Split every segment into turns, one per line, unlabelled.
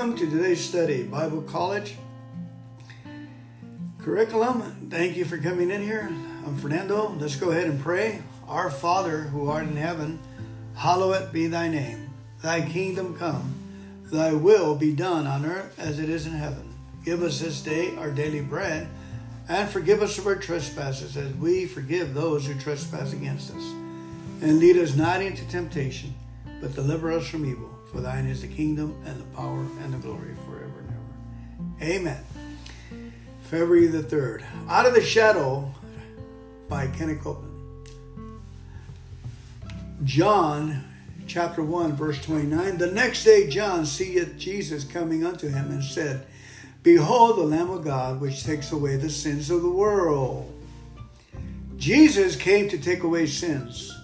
Welcome to today's study, Bible College curriculum. Thank you for coming in here. I'm Fernando. Let's go ahead and pray. Our Father who art in heaven, hallowed be thy name. Thy kingdom come, thy will be done on earth as it is in heaven. Give us this day our daily bread, and forgive us of our trespasses as we forgive those who trespass against us. And lead us not into temptation, but deliver us from evil. For thine is the kingdom and the power and the glory forever and ever. Amen. February the 3rd. Out of the Shadow by Kenneth Copeland. John chapter 1, verse 29. The next day John seeth Jesus coming unto him and said, Behold the Lamb of God, which takes away the sins of the world. Jesus came to take away sins.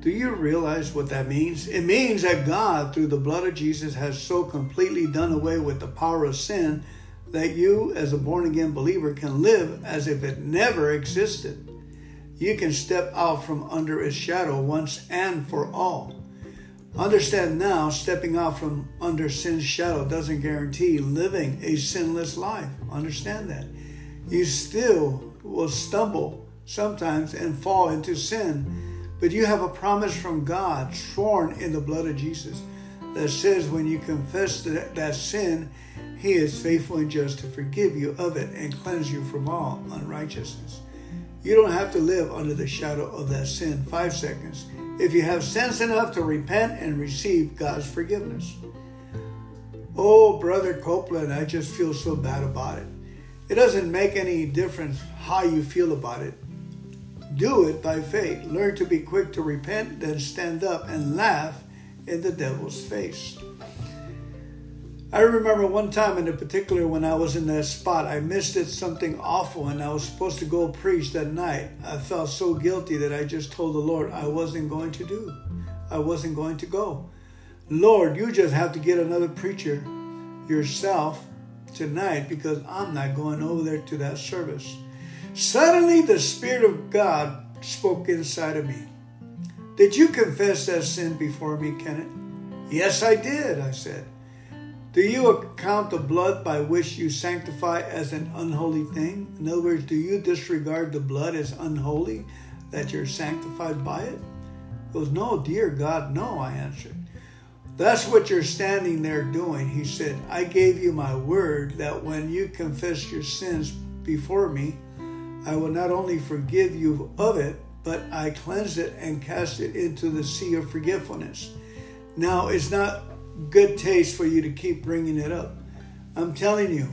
Do you realize what that means? It means that God, through the blood of Jesus, has so completely done away with the power of sin that you, as a born again believer, can live as if it never existed. You can step out from under its shadow once and for all. Understand now, stepping out from under sin's shadow doesn't guarantee living a sinless life. Understand that. You still will stumble sometimes and fall into sin but you have a promise from God sworn in the blood of Jesus that says when you confess that, that sin, He is faithful and just to forgive you of it and cleanse you from all unrighteousness. You don't have to live under the shadow of that sin five seconds if you have sense enough to repent and receive God's forgiveness. Oh, Brother Copeland, I just feel so bad about it. It doesn't make any difference how you feel about it. Do it by faith. Learn to be quick to repent, then stand up and laugh in the devil's face. I remember one time in particular when I was in that spot, I missed it something awful and I was supposed to go preach that night. I felt so guilty that I just told the Lord I wasn't going to do. I wasn't going to go. Lord, you just have to get another preacher yourself tonight because I'm not going over there to that service. Suddenly, the Spirit of God spoke inside of me. Did you confess that sin before me, Kenneth? Yes, I did, I said. Do you account the blood by which you sanctify as an unholy thing? In other words, do you disregard the blood as unholy, that you're sanctified by it? He goes, No, dear God, no, I answered. That's what you're standing there doing. He said, I gave you my word that when you confess your sins before me, I will not only forgive you of it, but I cleanse it and cast it into the sea of forgetfulness. Now, it's not good taste for you to keep bringing it up. I'm telling you,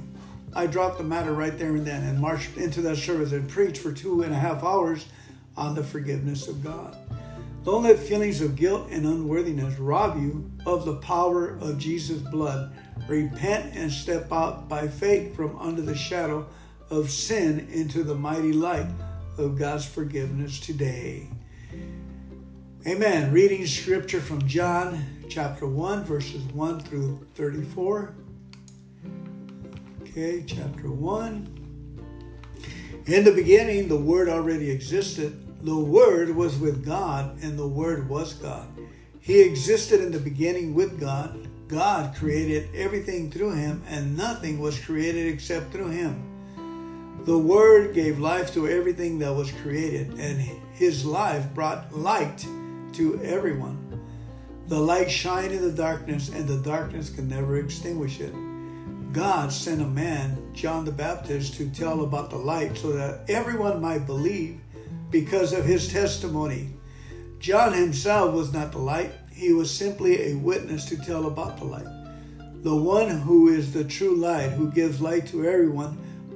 I dropped the matter right there and then and marched into that service and preached for two and a half hours on the forgiveness of God. Don't let feelings of guilt and unworthiness rob you of the power of Jesus' blood. Repent and step out by faith from under the shadow of sin into the mighty light of God's forgiveness today. Amen. Reading scripture from John chapter 1, verses 1 through 34. Okay, chapter 1. In the beginning, the Word already existed. The Word was with God, and the Word was God. He existed in the beginning with God. God created everything through him, and nothing was created except through him. The Word gave life to everything that was created, and His life brought light to everyone. The light shined in the darkness, and the darkness could never extinguish it. God sent a man, John the Baptist, to tell about the light so that everyone might believe because of his testimony. John himself was not the light, he was simply a witness to tell about the light. The one who is the true light, who gives light to everyone,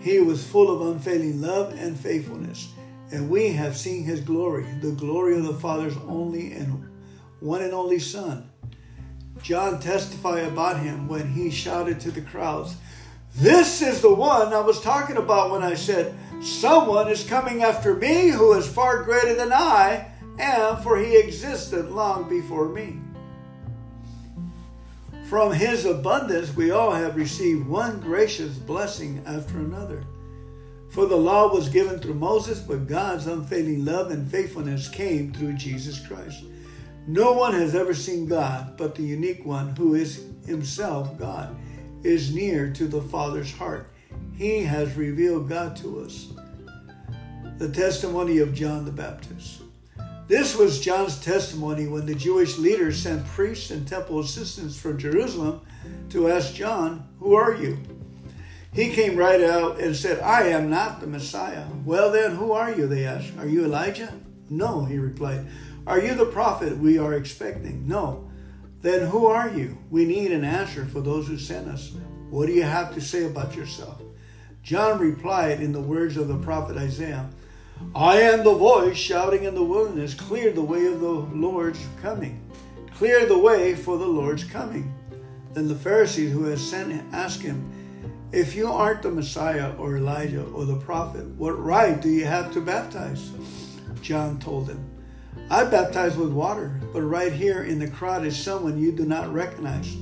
He was full of unfailing love and faithfulness, and we have seen his glory, the glory of the Father's only and one and only Son. John testified about him when he shouted to the crowds, This is the one I was talking about when I said, Someone is coming after me who is far greater than I am, for he existed long before me. From his abundance, we all have received one gracious blessing after another. For the law was given through Moses, but God's unfailing love and faithfulness came through Jesus Christ. No one has ever seen God, but the unique one, who is himself God, is near to the Father's heart. He has revealed God to us. The testimony of John the Baptist. This was John's testimony when the Jewish leaders sent priests and temple assistants from Jerusalem to ask John, Who are you? He came right out and said, I am not the Messiah. Well, then, who are you? They asked. Are you Elijah? No, he replied. Are you the prophet we are expecting? No. Then who are you? We need an answer for those who sent us. What do you have to say about yourself? John replied in the words of the prophet Isaiah I am the voice shouting in the wilderness, clear the way of the Lord's coming. Clear the way for the Lord's coming. Then the Pharisees who had sent him asked him, If you aren't the Messiah or Elijah or the prophet, what right do you have to baptize? John told them, I baptize with water, but right here in the crowd is someone you do not recognize.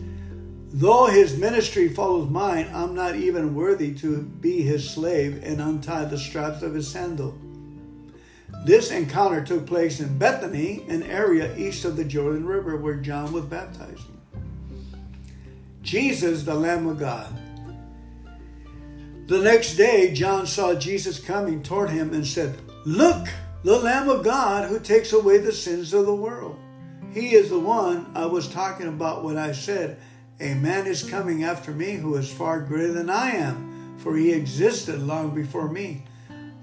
Though his ministry follows mine, I'm not even worthy to be his slave and untie the straps of his sandal. This encounter took place in Bethany, an area east of the Jordan River where John was baptizing. Jesus, the Lamb of God. The next day, John saw Jesus coming toward him and said, Look, the Lamb of God who takes away the sins of the world. He is the one I was talking about when I said, A man is coming after me who is far greater than I am, for he existed long before me.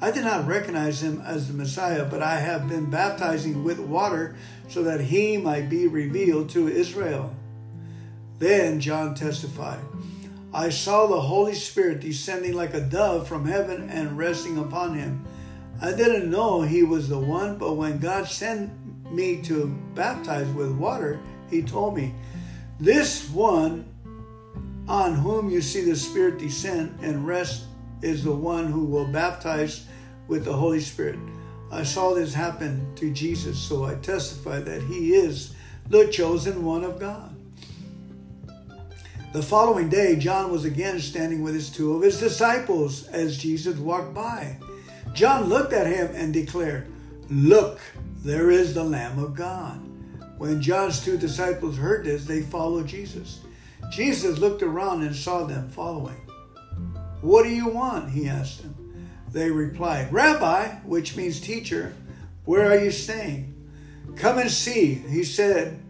I did not recognize him as the Messiah, but I have been baptizing with water so that he might be revealed to Israel. Then John testified, I saw the Holy Spirit descending like a dove from heaven and resting upon him. I didn't know he was the one, but when God sent me to baptize with water, he told me, This one on whom you see the Spirit descend and rest is the one who will baptize with the Holy Spirit. I saw this happen to Jesus, so I testify that he is the chosen one of God. The following day, John was again standing with his two of his disciples as Jesus walked by. John looked at him and declared, Look, there is the Lamb of God. When John's two disciples heard this, they followed Jesus. Jesus looked around and saw them following. What do you want? He asked them. They replied, Rabbi, which means teacher, where are you staying? Come and see. He said,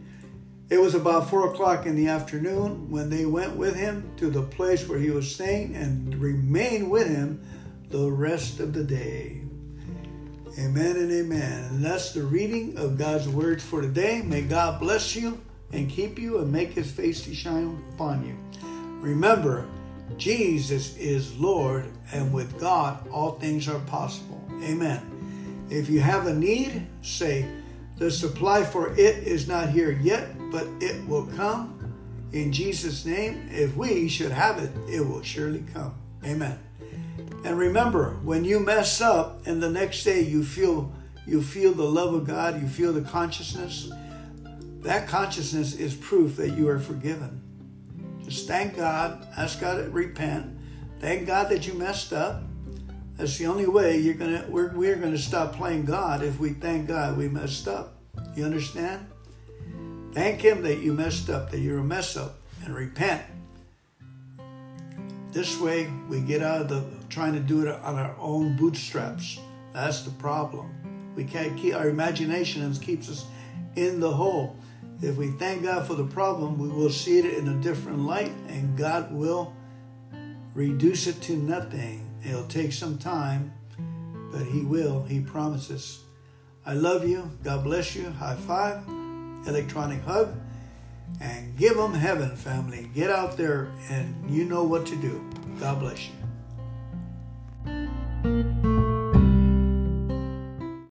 It was about four o'clock in the afternoon when they went with him to the place where he was staying and remained with him the rest of the day. Amen and amen. And that's the reading of God's words for today. May God bless you and keep you and make his face to shine upon you. Remember, Jesus is Lord, and with God, all things are possible. Amen. If you have a need, say, The supply for it is not here yet, but it will come. In Jesus' name, if we should have it, it will surely come. Amen. And remember, when you mess up and the next day you feel you feel the love of God, you feel the consciousness, that consciousness is proof that you are forgiven. Just thank God, ask God to repent, thank God that you messed up. That's the only way you're gonna we're, we're gonna stop playing God if we thank God we messed up. You understand? Thank Him that you messed up, that you're a mess up, and repent. This way, we get out of the trying to do it on our own bootstraps. That's the problem. We can't keep our imagination keeps us in the hole. If we thank God for the problem, we will see it in a different light, and God will reduce it to nothing. It'll take some time, but He will. He promises. I love you. God bless you. High five, electronic hug and give them heaven, family. Get out there and you know what to do. God bless you.